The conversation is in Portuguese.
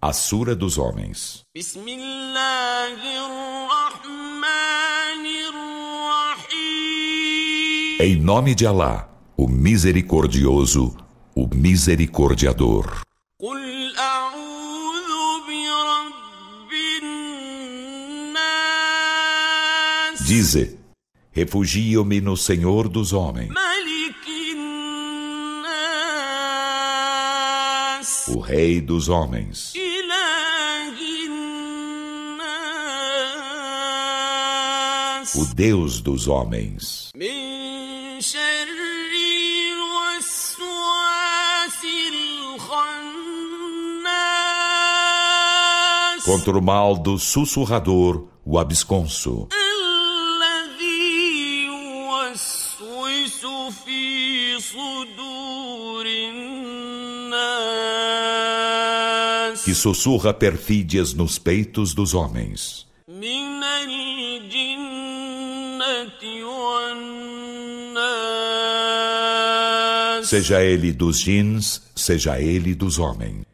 A Sura dos Homens. Em nome de Alá, o Misericordioso, o Misericordiador. Dize: Refugio-me no Senhor dos Homens. O Rei dos Homens. o Deus dos homens, من شر الوسواس الخناس contra o mal do sussurrador, o absconso, الذي يوسوس في صدور الناس que sussurra perfídias nos peitos dos homens. من الجنة والناس Seja ele dos jins, seja ele dos homens.